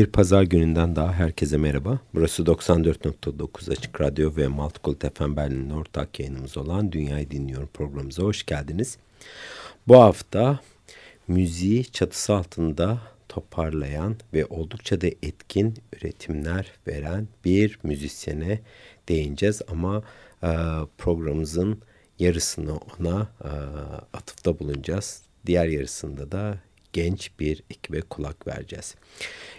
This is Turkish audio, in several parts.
Bir pazar gününden daha herkese merhaba. Burası 94.9 Açık Radyo ve Multicult FM Berlin'in ortak yayınımız olan Dünyayı Dinliyorum programımıza hoş geldiniz. Bu hafta müziği çatısı altında toparlayan ve oldukça da etkin üretimler veren bir müzisyene değineceğiz. Ama e, programımızın yarısını ona e, atıfta bulunacağız. Diğer yarısında da genç bir ekibe kulak vereceğiz.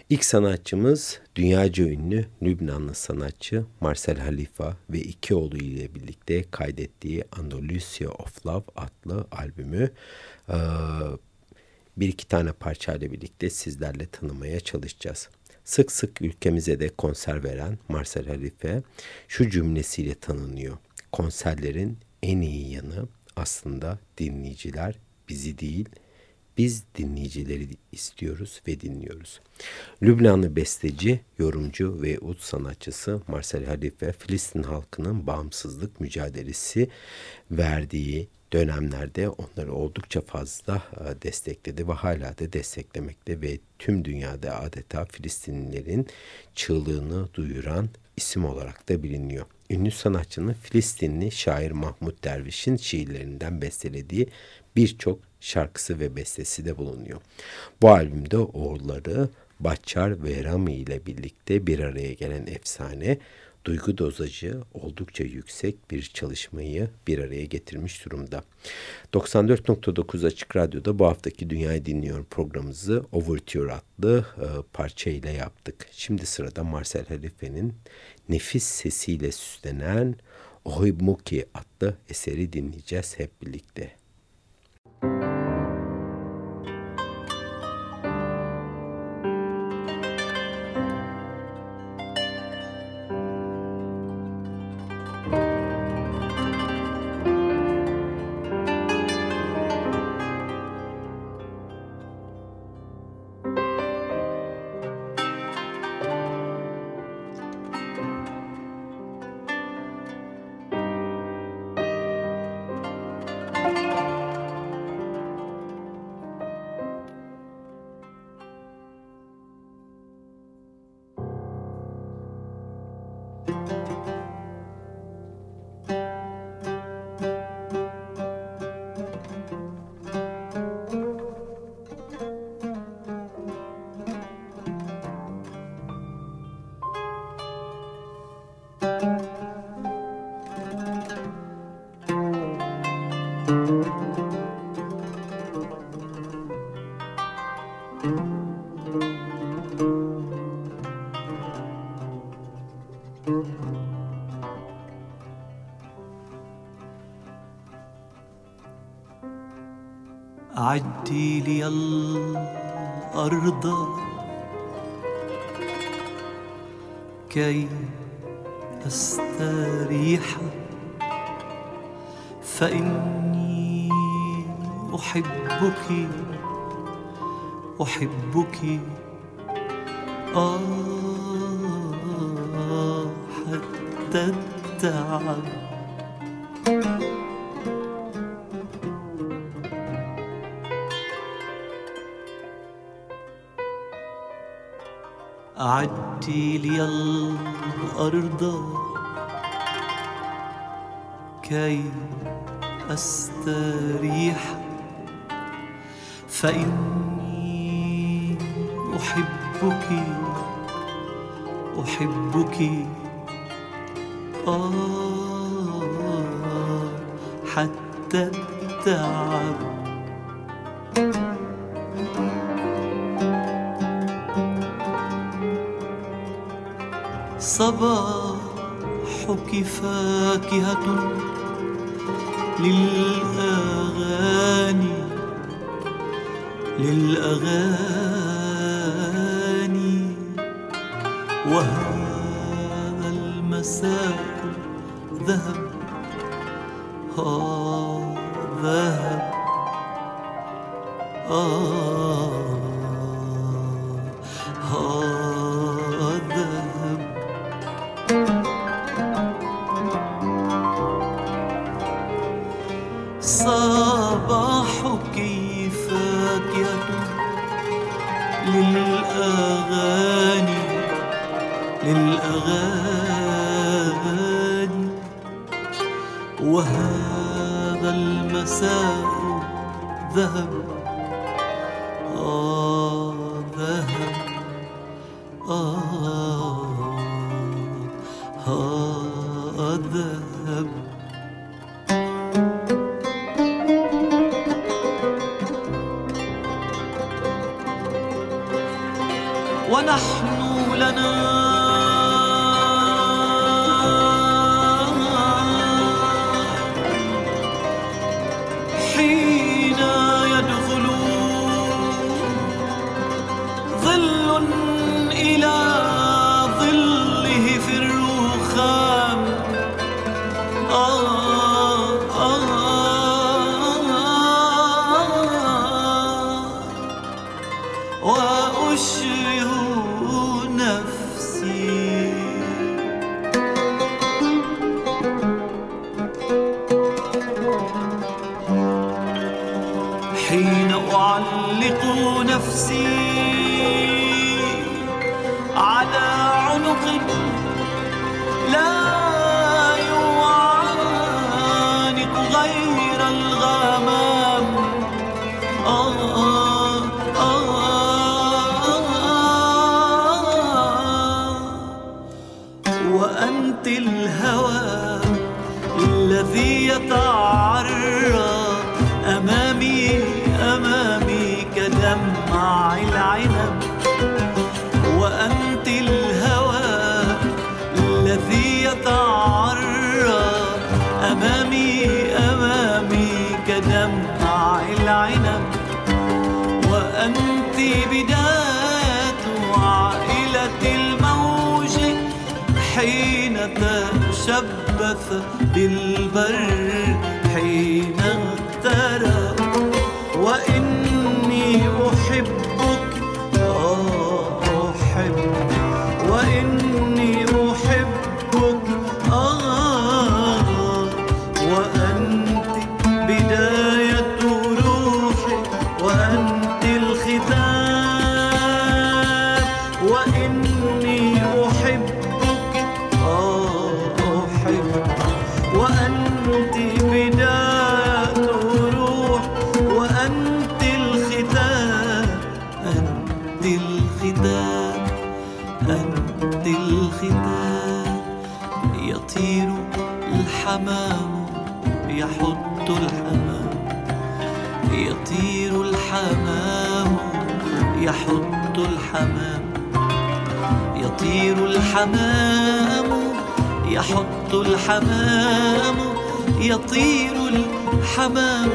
İlk sanatçımız dünyaca ünlü Lübnanlı sanatçı Marcel Halifa ve iki oğlu ile birlikte kaydettiği Andalusia of Love adlı albümü bir iki tane parçayla birlikte sizlerle tanımaya çalışacağız. Sık sık ülkemize de konser veren Marcel Halife şu cümlesiyle tanınıyor. Konserlerin en iyi yanı aslında dinleyiciler bizi değil, biz dinleyicileri istiyoruz ve dinliyoruz. Lübnanlı besteci, yorumcu ve ut sanatçısı Marcel Halife, Filistin halkının bağımsızlık mücadelesi verdiği dönemlerde onları oldukça fazla e, destekledi ve hala da desteklemekte ve tüm dünyada adeta Filistinlilerin çığlığını duyuran isim olarak da biliniyor. Ünlü sanatçının Filistinli şair Mahmut Derviş'in şiirlerinden bestelediği birçok şarkısı ve bestesi de bulunuyor. Bu albümde oğulları Baçar ve Rami ile birlikte bir araya gelen efsane duygu dozajı oldukça yüksek bir çalışmayı bir araya getirmiş durumda. 94.9 Açık Radyo'da bu haftaki Dünyayı Dinliyor programımızı Overture adlı e, parça ile yaptık. Şimdi sırada Marcel Halife'nin nefis sesiyle süslenen Ohi Muki adlı eseri dinleyeceğiz hep birlikte. فإني أحبك أحبك. آه حتى التعب. عدي لي الأرض كي أستريح فإني أحبك أحبك. آه حتى التعب. صباحك فاكهة. للأغاني للأغاني. المساء ذهب. آه ذهب. آه. العنب وأنت بداية عائلة الموج حين تشبث بالبر. الحمام يحط الحمام يطير الحمام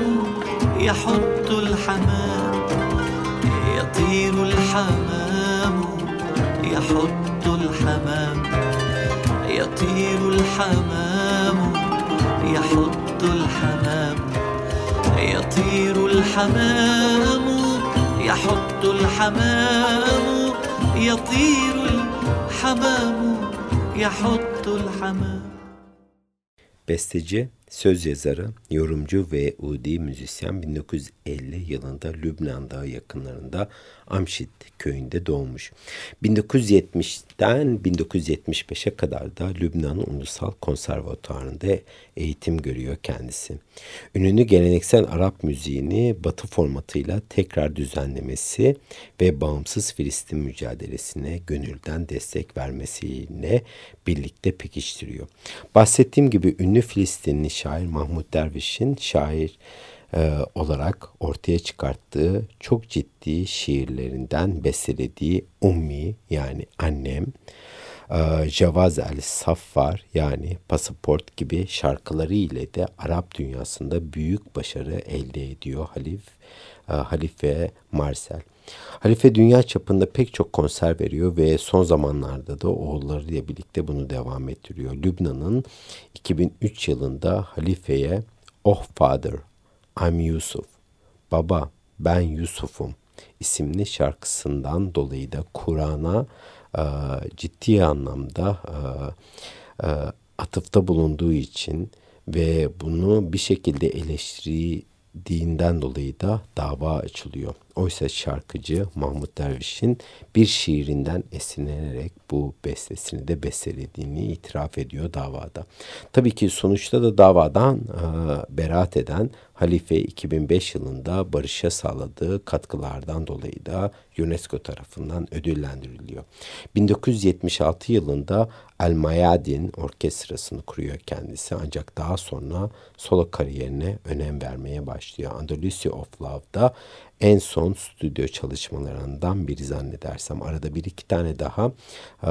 يحط الحمام يطير الحمام يحط الحمام يطير الحمام يحط الحمام يطير الحمام يحط الحمام يطير حمام يحط الحمام. بستجي. Söz yazarı, yorumcu ve Udi müzisyen 1950 yılında Lübnan Dağı yakınlarında Amşit köyünde doğmuş. 1970'ten 1975'e kadar da Lübnan Ulusal Konservatuarı'nda eğitim görüyor kendisi. Ününü geleneksel Arap müziğini batı formatıyla tekrar düzenlemesi ve bağımsız Filistin mücadelesine gönülden destek vermesiyle birlikte pekiştiriyor. Bahsettiğim gibi ünlü Filistinli şair Mahmut Derviş'in şair e, olarak ortaya çıkarttığı çok ciddi şiirlerinden bestelediği Ummi yani annem, e, Javaz el Saffar yani pasaport gibi şarkıları ile de Arap dünyasında büyük başarı elde ediyor Halif, e, Halife Marcel. Halife dünya çapında pek çok konser veriyor ve son zamanlarda da oğullarıyla birlikte bunu devam ettiriyor. Lübnan'ın 2003 yılında Halife'ye Oh Father, I'm Yusuf, Baba ben Yusuf'um isimli şarkısından dolayı da Kur'an'a e, ciddi anlamda e, e, atıfta bulunduğu için ve bunu bir şekilde eleştirdiğinden dolayı da dava açılıyor. oysa şarkıcı Mahmut Derviş'in bir şiirinden esinlenerek bu bestesini de bestelediğini itiraf ediyor davada. Tabii ki sonuçta da davadan e, beraat eden Halife 2005 yılında barışa sağladığı katkılardan dolayı da UNESCO tarafından ödüllendiriliyor. 1976 yılında El Mayadin orkestrasını kuruyor kendisi ancak daha sonra solo kariyerine önem vermeye başlıyor. Andalusia of Love'da en son stüdyo çalışmalarından biri zannedersem. Arada bir iki tane daha e,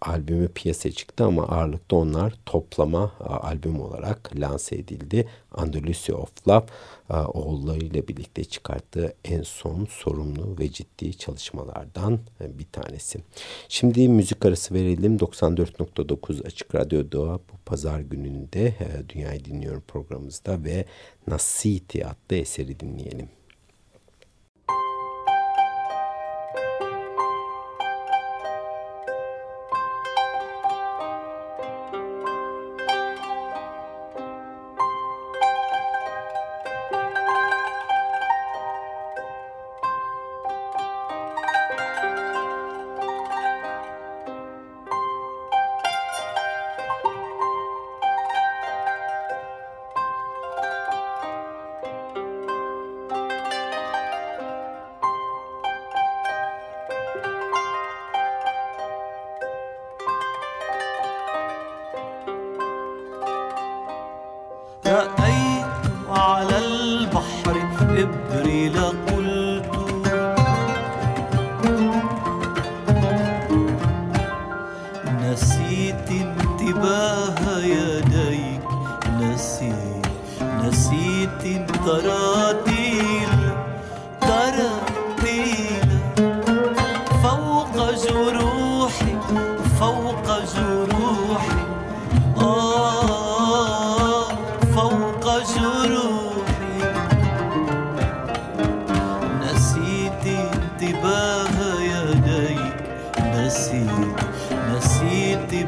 albümü piyasaya çıktı ama ağırlıkta onlar toplama e, albüm olarak lanse edildi. Andalusia of Love e, oğullarıyla birlikte çıkarttığı en son sorumlu ve ciddi çalışmalardan e, bir tanesi. Şimdi müzik arası verelim. 94.9 Açık Radyo'da bu pazar gününde e, Dünyayı Dinliyorum programımızda ve Nasiti adlı eseri dinleyelim. دي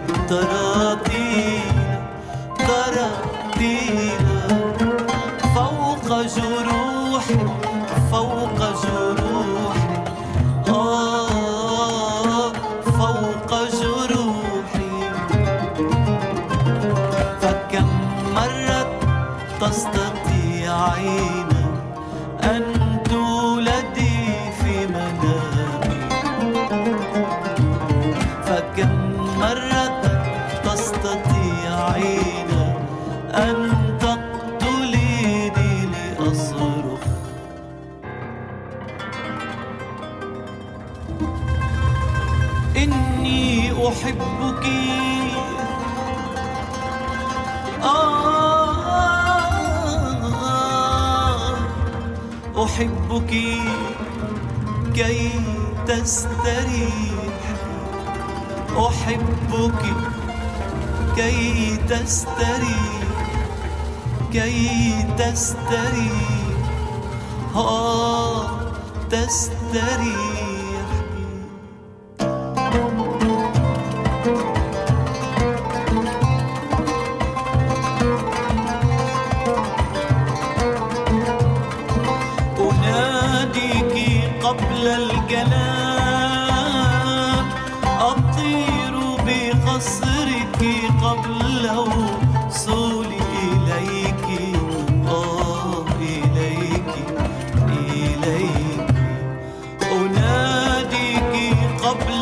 تستريح أحبك كي تستريح كي تستريح آه تستريح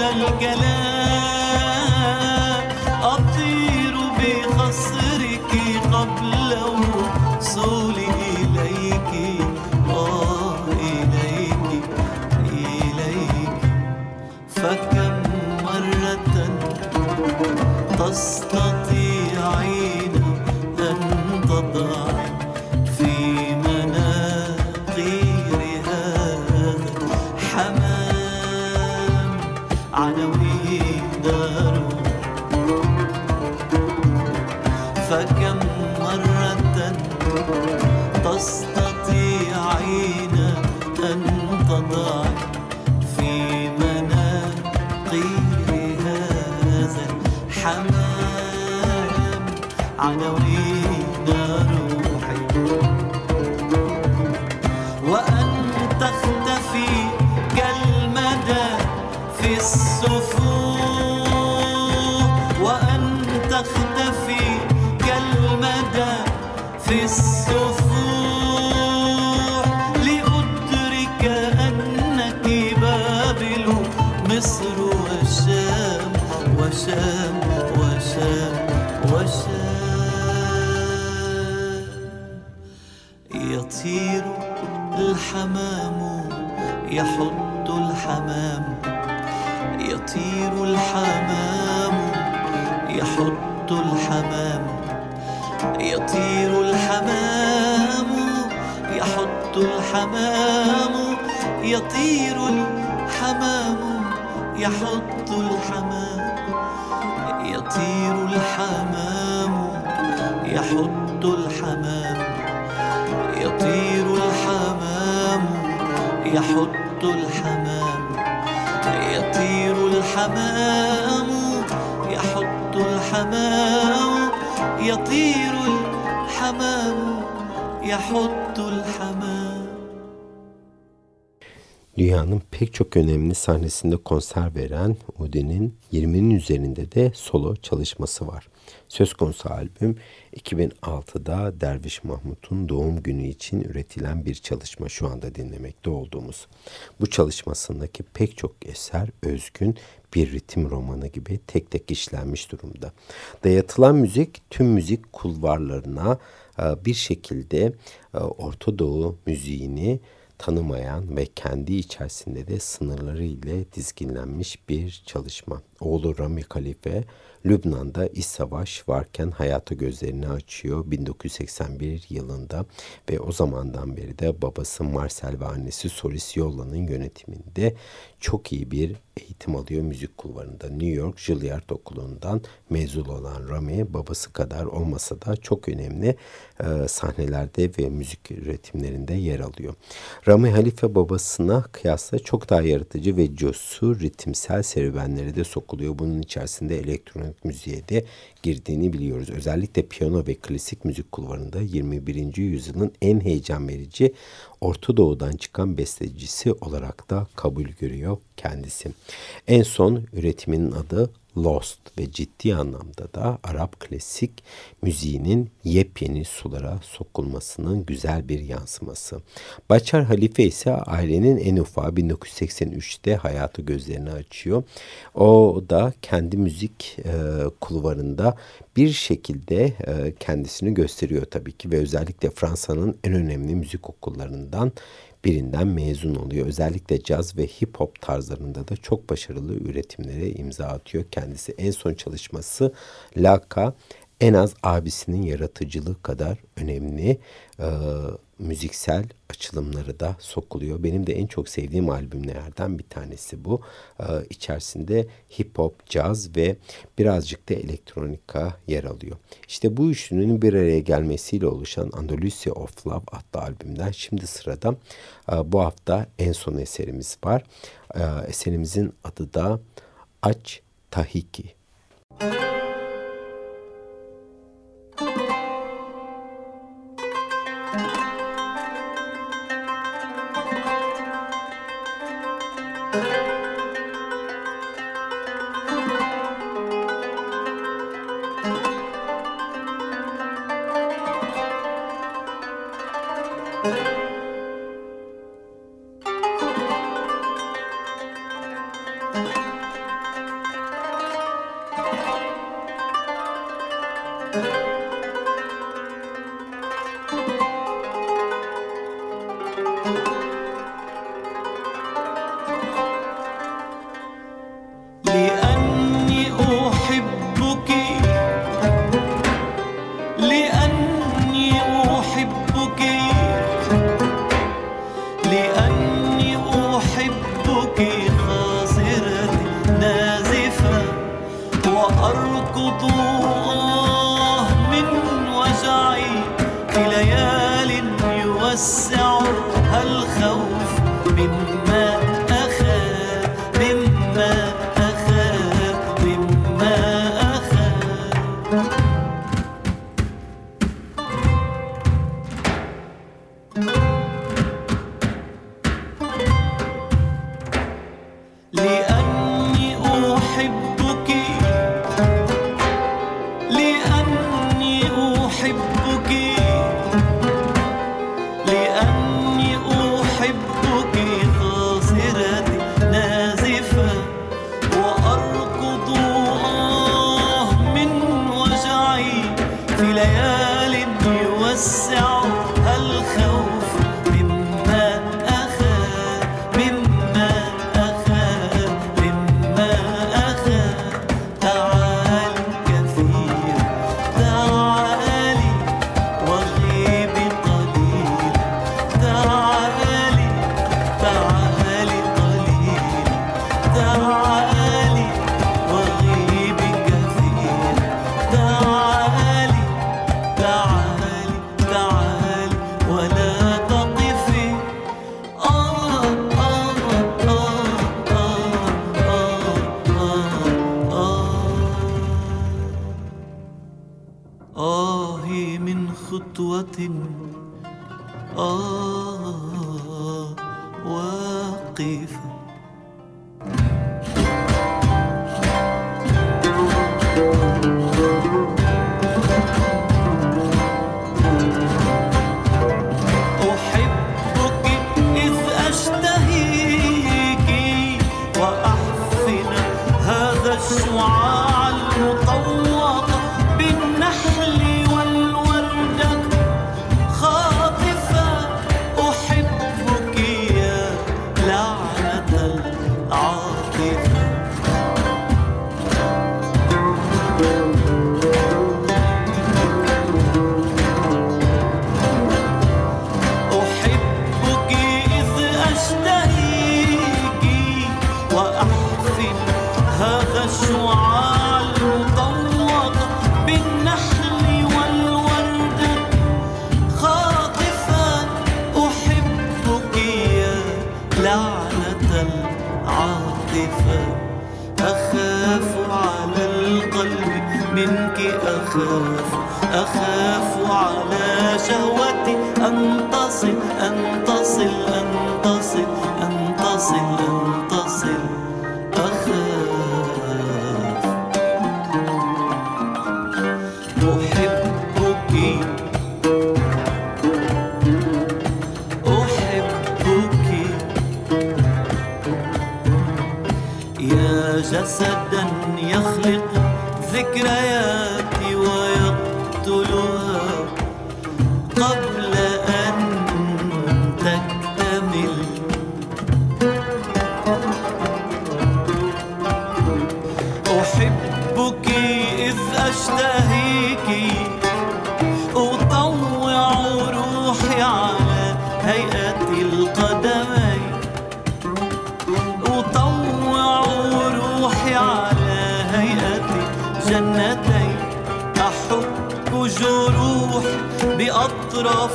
على الكلام on the. الحمام يطير الحمام يحط الحمام يطير الحمام يحط الحمام يطير الحمام يحط الحمام يطير الحمام يحط الحمام يطير الحمام يحط الحمام. Dünyanın pek çok önemli sahnesinde konser veren Udi'nin 20'nin üzerinde de solo çalışması var. Söz konusu albüm 2006'da Derviş Mahmut'un doğum günü için üretilen bir çalışma şu anda dinlemekte olduğumuz. Bu çalışmasındaki pek çok eser özgün bir ritim romanı gibi tek tek işlenmiş durumda. Dayatılan müzik tüm müzik kulvarlarına e, bir şekilde e, Orta Doğu müziğini tanımayan ve kendi içerisinde de sınırları ile dizginlenmiş bir çalışma. Oğlu Rami Kalife Lübnan'da iç savaş varken hayata gözlerini açıyor 1981 yılında ve o zamandan beri de babası Marcel ve annesi Solis Yolla'nın yönetiminde çok iyi bir eğitim alıyor müzik kulvarında. New York Juilliard Okulu'ndan mezun olan Rami babası kadar olmasa da çok önemli e, sahnelerde ve müzik üretimlerinde yer alıyor. Rami Halife babasına kıyasla çok daha yaratıcı ve cosu ritimsel serüvenleri de sokuluyor. Bunun içerisinde elektronik müziğe de girdiğini biliyoruz. Özellikle piyano ve klasik müzik kulvarında 21. yüzyılın en heyecan verici Orta Doğu'dan çıkan bestecisi olarak da kabul görüyor kendisi. En son üretiminin adı Lost ve ciddi anlamda da Arap klasik müziğinin yepyeni sulara sokulmasının güzel bir yansıması. Başar Halife ise ailenin en ufağı 1983'te hayatı gözlerini açıyor. O da kendi müzik e, kulvarında bir şekilde e, kendisini gösteriyor tabii ki ve özellikle Fransa'nın en önemli müzik okullarından birinden mezun oluyor. Özellikle caz ve hip hop tarzlarında da çok başarılı üretimlere imza atıyor kendisi. En son çalışması Laka en az abisinin yaratıcılığı kadar önemli e, müziksel açılımları da sokuluyor. Benim de en çok sevdiğim albümlerden bir tanesi bu. E, içerisinde hip hop, caz ve birazcık da elektronika yer alıyor. İşte bu üçlünün bir araya gelmesiyle oluşan Andalusia of Love adlı albümden şimdi sırada e, bu hafta en son eserimiz var. E, eserimizin adı da Aç Tahiki. Müzik آه آه من خطوة آه واقفة شهوتي أن تصل أن تصل أن تصل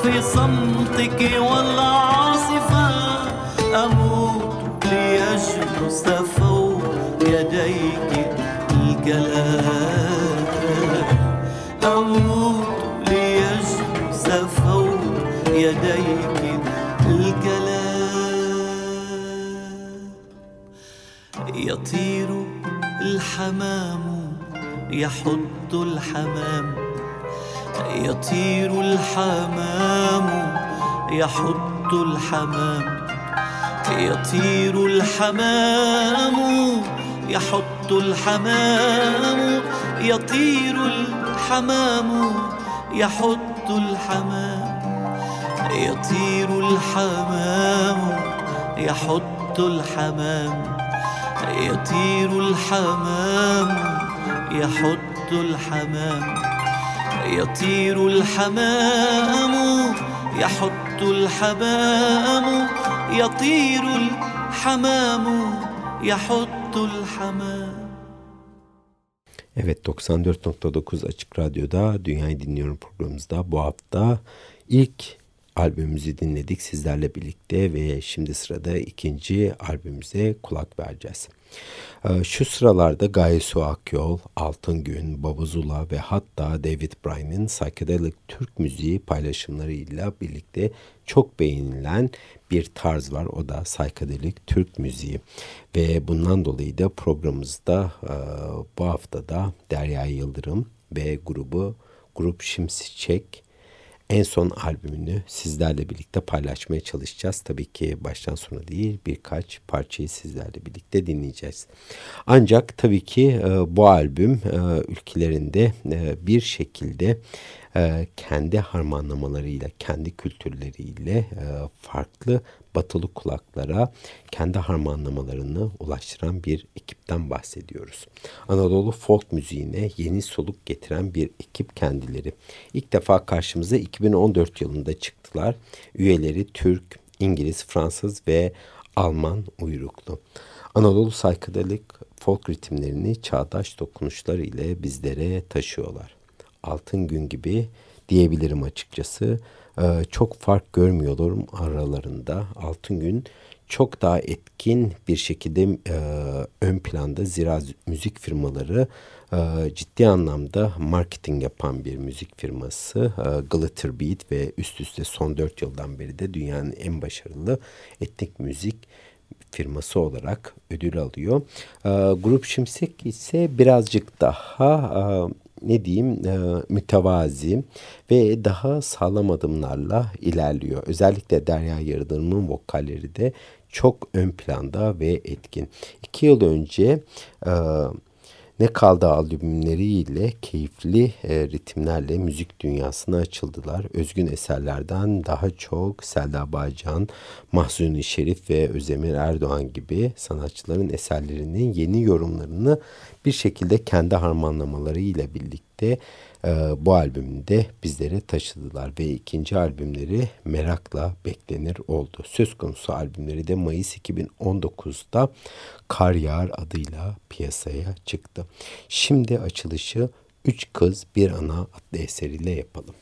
بأطراف صمتك والعاصفة. أموت ليجلس فوق يديك الكلام. أموت ليجلس فوق يديك الكلام. يطير الحمام يحط الحمام. يطير الحمام يحط الحمام. يطير الحمام يحط الحمام. يطير الحمام يحط الحمام. يطير الحمام يحط الحمام. يطير الحمام يحط الحمام. يطير الحمام يحط الحمام يطير الحمام يحط الحمام Evet 94.9 Açık Radyo'da Dünyayı Dinliyorum programımızda bu hafta ilk albümümüzü dinledik sizlerle birlikte ve şimdi sırada ikinci albümümüze kulak vereceğiz. Ee, Şu sıralarda Gaye Su Akyol, Altın Gün, Babuzula ve hatta David Bryan'ın psychedelic Türk müziği paylaşımlarıyla birlikte çok beğenilen bir tarz var. O da psychedelic Türk müziği. Ve bundan dolayı da programımızda e, bu haftada Derya Yıldırım ve grubu Grup Şimşek en son albümünü sizlerle birlikte paylaşmaya çalışacağız. Tabii ki baştan sona değil birkaç parçayı sizlerle birlikte dinleyeceğiz. Ancak tabii ki e, bu albüm e, ülkelerinde e, bir şekilde e, kendi harmanlamalarıyla, kendi kültürleriyle e, farklı batılı kulaklara kendi harmanlamalarını ulaştıran bir ekipten bahsediyoruz. Anadolu folk müziğine yeni soluk getiren bir ekip kendileri. İlk defa karşımıza 2014 yılında çıktılar. Üyeleri Türk, İngiliz, Fransız ve Alman uyruklu. Anadolu saykadelik folk ritimlerini çağdaş dokunuşlar ile bizlere taşıyorlar. Altın gün gibi diyebilirim açıkçası. Ee, çok fark görmüyorum aralarında. Altın gün çok daha etkin bir şekilde e, ön planda zira müzik firmaları e, ciddi anlamda marketing yapan bir müzik firması e, Glitter Beat ve üst üste son 4 yıldan beri de dünyanın en başarılı etnik müzik firması olarak ödül alıyor. E, Grup Şimşek ise birazcık daha e, ne diyeyim e, mütevazi ve daha sağlam adımlarla ilerliyor. Özellikle Derya Yıldırım'ın vokalleri de çok ön planda ve etkin. İki yıl önce e, ne Kaldı albümleriyle keyifli e, ritimlerle müzik dünyasına açıldılar. Özgün eserlerden daha çok Selda Bağcan, Mahzuni Şerif ve Özemir Erdoğan gibi sanatçıların eserlerinin yeni yorumlarını bir şekilde kendi harmanlamalarıyla birlikte e, bu albümde bizlere taşıdılar ve ikinci albümleri merakla beklenir oldu. Söz konusu albümleri de Mayıs 2019'da Kar Yağar adıyla piyasaya çıktı. Şimdi açılışı Üç Kız Bir Ana adlı eseriyle yapalım.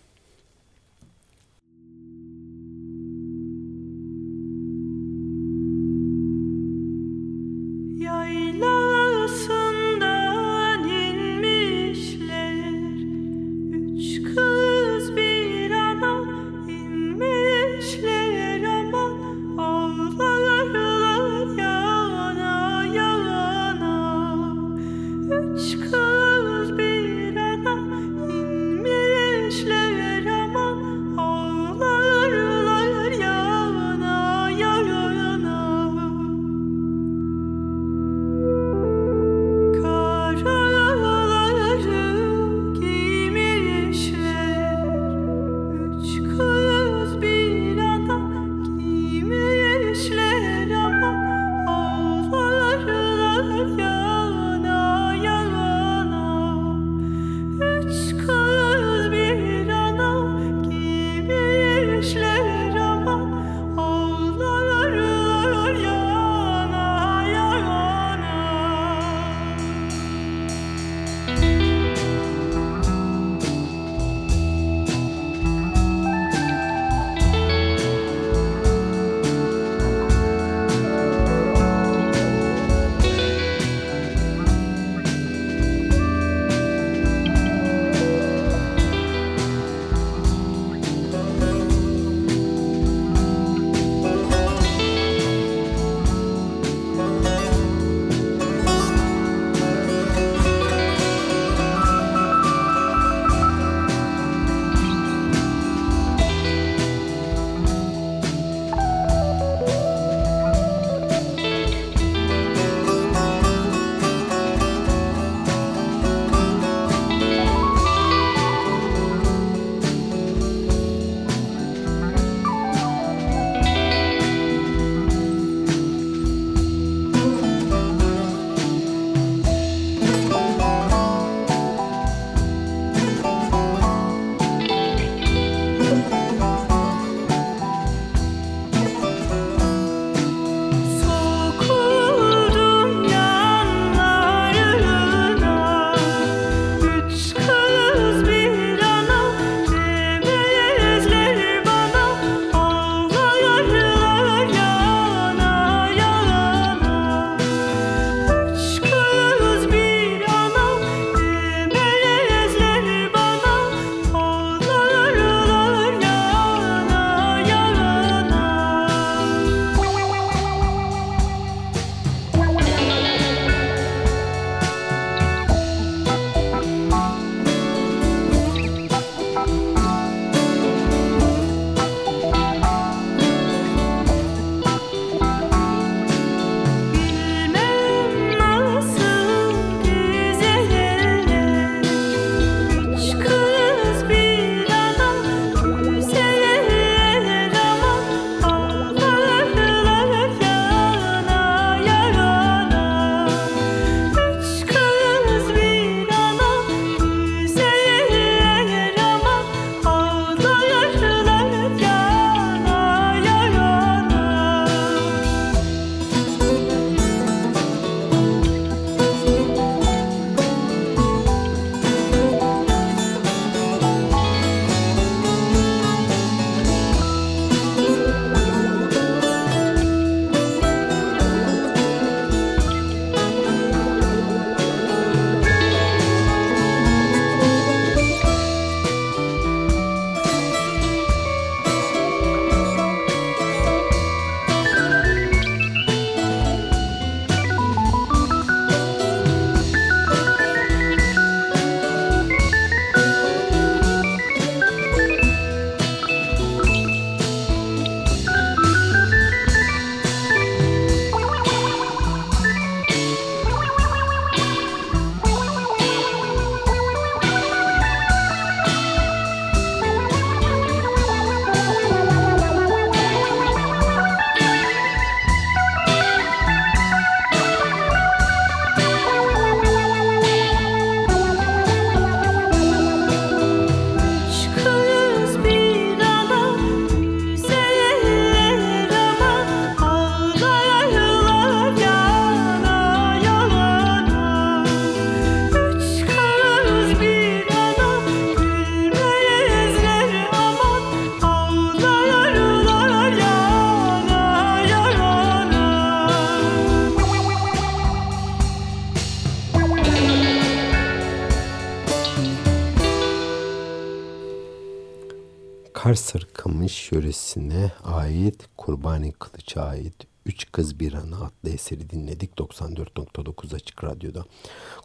Yöresine ait Kurbani Kılıç'a ait Üç Kız Bir Ana adlı eseri dinledik 94.9 Açık Radyo'da.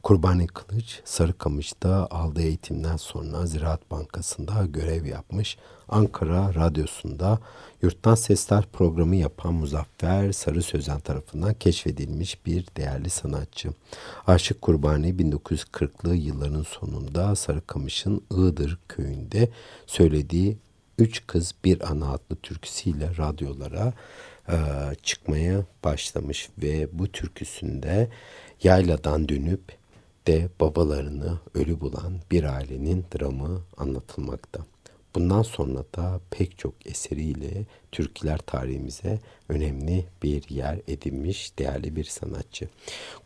Kurbani Kılıç Sarıkamış'ta aldığı eğitimden sonra Ziraat Bankası'nda görev yapmış. Ankara Radyosu'nda Yurttan Sesler programı yapan Muzaffer Sarı Sözen tarafından keşfedilmiş bir değerli sanatçı. Aşık Kurbani 1940'lı yılların sonunda Sarıkamış'ın Iğdır köyünde söylediği Üç Kız Bir Ana adlı türküsüyle radyolara e, çıkmaya başlamış ve bu türküsünde yayladan dönüp de babalarını ölü bulan bir ailenin dramı anlatılmakta. Bundan sonra da pek çok eseriyle türküler tarihimize önemli bir yer edinmiş değerli bir sanatçı.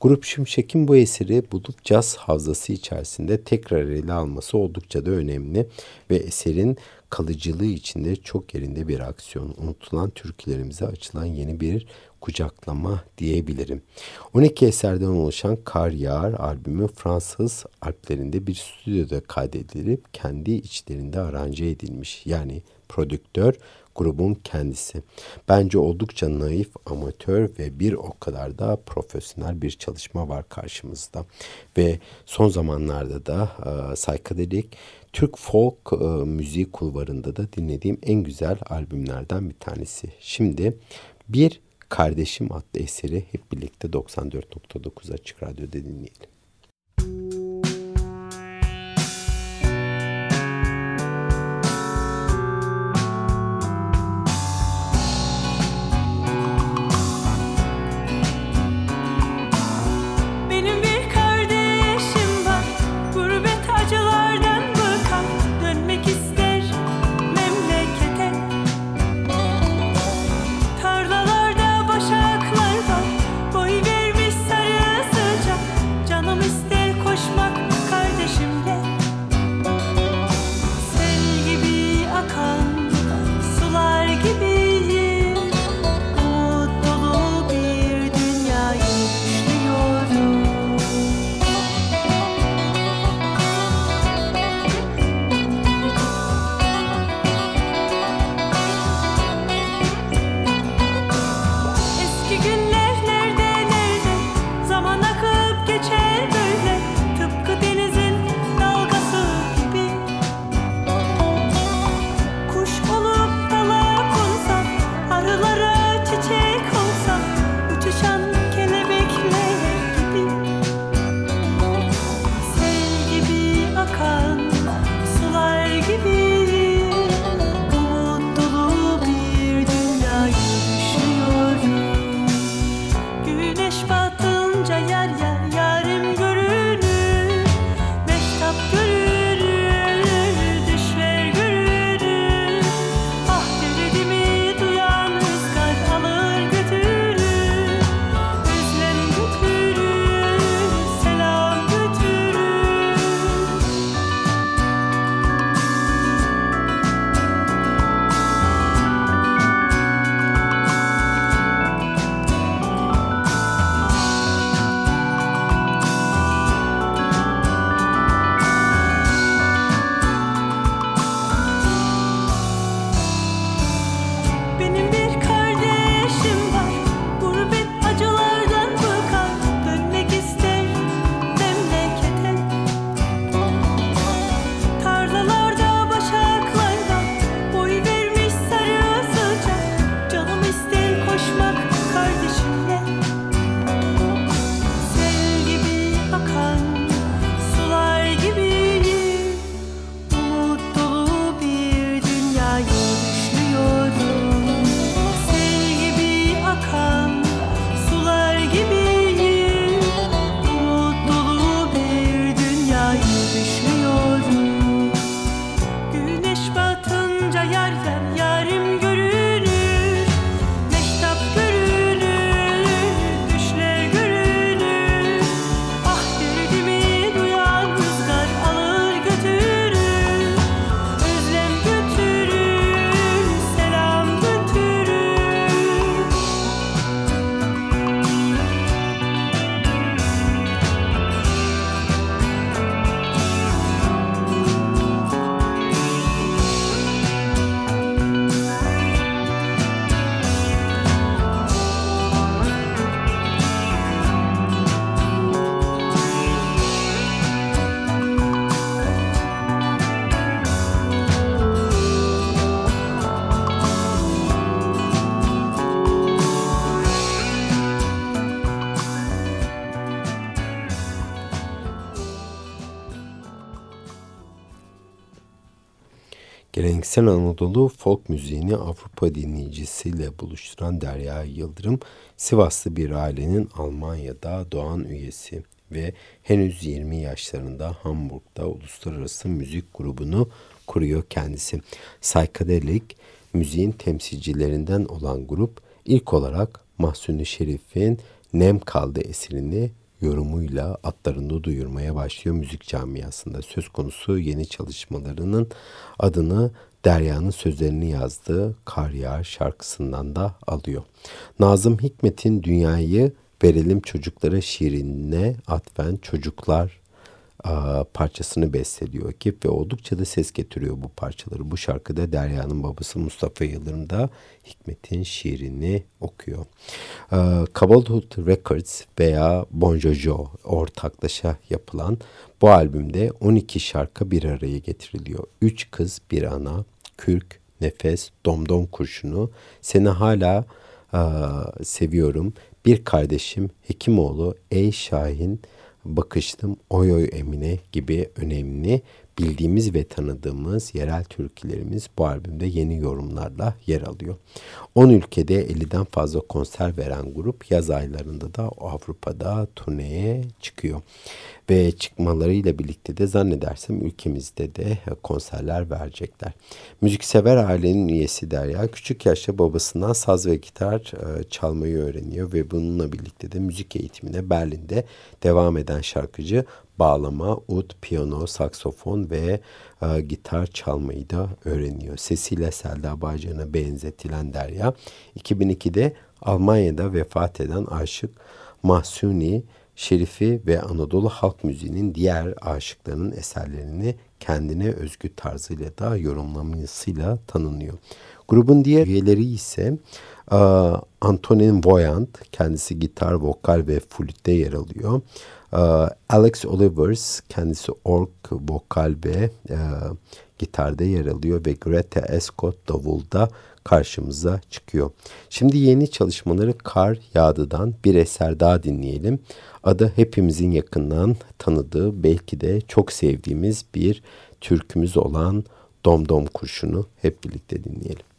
Grup Şimşek'in bu eseri bulup caz havzası içerisinde tekrar ele alması oldukça da önemli ve eserin kalıcılığı içinde çok yerinde bir aksiyon. Unutulan türkülerimize açılan yeni bir kucaklama diyebilirim. 12 eserden oluşan Kar Yağar albümü Fransız Alplerinde bir stüdyoda kaydedilip kendi içlerinde aranje edilmiş. Yani prodüktör grubun kendisi. Bence oldukça naif, amatör ve bir o kadar da profesyonel bir çalışma var karşımızda. Ve son zamanlarda da e, psychedelic Türk folk e, müziği kulvarında da dinlediğim en güzel albümlerden bir tanesi. Şimdi bir Kardeşim adlı eseri hep birlikte 94.9 Açık Radyo'da dinleyelim. Geleneksel Anadolu folk müziğini Avrupa dinleyicisiyle buluşturan Derya Yıldırım, Sivaslı bir ailenin Almanya'da doğan üyesi ve henüz 20 yaşlarında Hamburg'da uluslararası müzik grubunu kuruyor kendisi. Psychedelic müziğin temsilcilerinden olan grup ilk olarak Mahsuni Şerif'in Nem Kaldı eserini yorumuyla atlarında duyurmaya başlıyor müzik camiasında. Söz konusu yeni çalışmalarının adını Derya'nın sözlerini yazdığı Kar Yağar şarkısından da alıyor. Nazım Hikmet'in Dünyayı Verelim Çocuklara şiirine atfen çocuklar parçasını besteliyor ekip ve oldukça da ses getiriyor bu parçaları. Bu şarkıda Derya'nın babası Mustafa Yıldırım da Hikmet'in şiirini okuyor. Cavalhood Records veya Bon Jojo ortaklaşa yapılan bu albümde 12 şarkı bir araya getiriliyor. 3 kız bir ana, Kürk, Nefes, Domdom Kurşunu, Seni Hala Seviyorum, Bir Kardeşim, Hekimoğlu, Ey Şahin, Bakıştım, Oy Oy Emine gibi önemli bildiğimiz ve tanıdığımız yerel türkülerimiz bu albümde yeni yorumlarla yer alıyor. 10 ülkede 50'den fazla konser veren grup yaz aylarında da Avrupa'da turneye çıkıyor. Ve çıkmalarıyla birlikte de zannedersem ülkemizde de konserler verecekler. Müziksever ailenin üyesi Derya küçük yaşta babasından saz ve gitar e, çalmayı öğreniyor ve bununla birlikte de müzik eğitimine Berlin'de devam eden şarkıcı bağlama, ud, piyano, saksofon ve e, gitar çalmayı da öğreniyor. Sesiyle Selda Bağcan'a benzetilen Derya 2002'de Almanya'da vefat eden aşık Mahsuni Şerifi ve Anadolu halk müziğinin diğer aşıklarının eserlerini kendine özgü tarzıyla da yorumlamasıyla tanınıyor. Grubun diğer üyeleri ise Antonin Voyant, kendisi gitar, vokal ve flütte yer alıyor. Alex Olivers, kendisi org, vokal ve e, gitarda yer alıyor ve Greta Escott davulda karşımıza çıkıyor. Şimdi yeni çalışmaları Kar Yağdı'dan bir eser daha dinleyelim. Adı hepimizin yakından tanıdığı belki de çok sevdiğimiz bir türkümüz olan Domdom Kurşunu hep birlikte dinleyelim.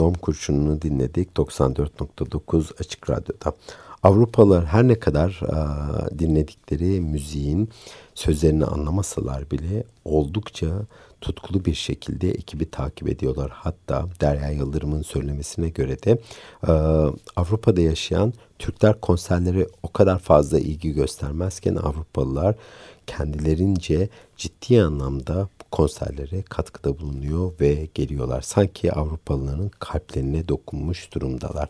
Evet Dom Dom Kurşunu'nu dinledik 94.9 Açık Radyo'da. Avrupalılar her ne kadar a, dinledikleri müziğin sözlerini anlamasalar bile oldukça tutkulu bir şekilde ekibi takip ediyorlar. Hatta Derya Yıldırım'ın söylemesine göre de e, Avrupa'da yaşayan Türkler konserleri o kadar fazla ilgi göstermezken Avrupalılar kendilerince ciddi anlamda konserlere katkıda bulunuyor ve geliyorlar. Sanki Avrupalıların kalplerine dokunmuş durumdalar.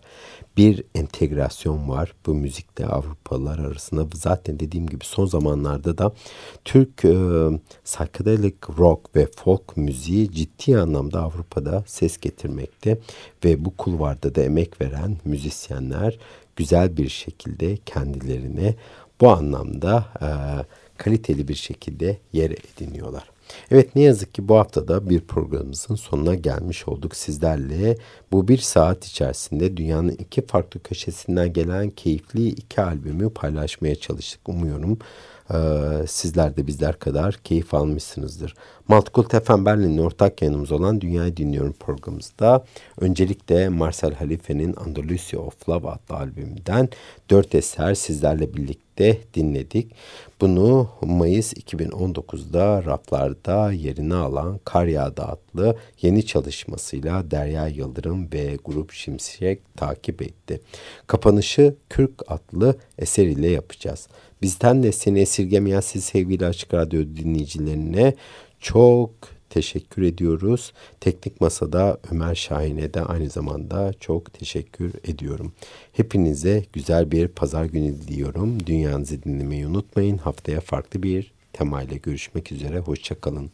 Bir entegrasyon var bu müzikte Avrupalılar arasında. Zaten dediğim gibi son zamanlarda da Türk e, psychedelic rock ve folk müziği ciddi anlamda Avrupa'da ses getirmekte ve bu kulvarda da emek veren müzisyenler güzel bir şekilde kendilerine bu anlamda e, kaliteli bir şekilde yer ediniyorlar. Evet ne yazık ki bu haftada bir programımızın sonuna gelmiş olduk sizlerle. Bu bir saat içerisinde dünyanın iki farklı köşesinden gelen keyifli iki albümü paylaşmaya çalıştık. Umuyorum e, sizler de bizler kadar keyif almışsınızdır. Multicult FM Berlin'in ortak yayınımız olan Dünyayı Dinliyorum programımızda öncelikle Marcel Halife'nin Andalusia of Love adlı albümünden dört eser sizlerle birlikte dinledik. Bunu Mayıs 2019'da raflarda yerini alan Kar Yağdı adlı yeni çalışmasıyla Derya Yıldırım ve Grup Şimşek takip etti. Kapanışı Kürk adlı eser ile yapacağız. Bizden de seni esirgemeyen siz sevgili Açık Radyo dinleyicilerine çok teşekkür ediyoruz. Teknik Masa'da Ömer Şahin'e de aynı zamanda çok teşekkür ediyorum. Hepinize güzel bir pazar günü diliyorum. Dünyanızı dinlemeyi unutmayın. Haftaya farklı bir temayla görüşmek üzere. Hoşçakalın.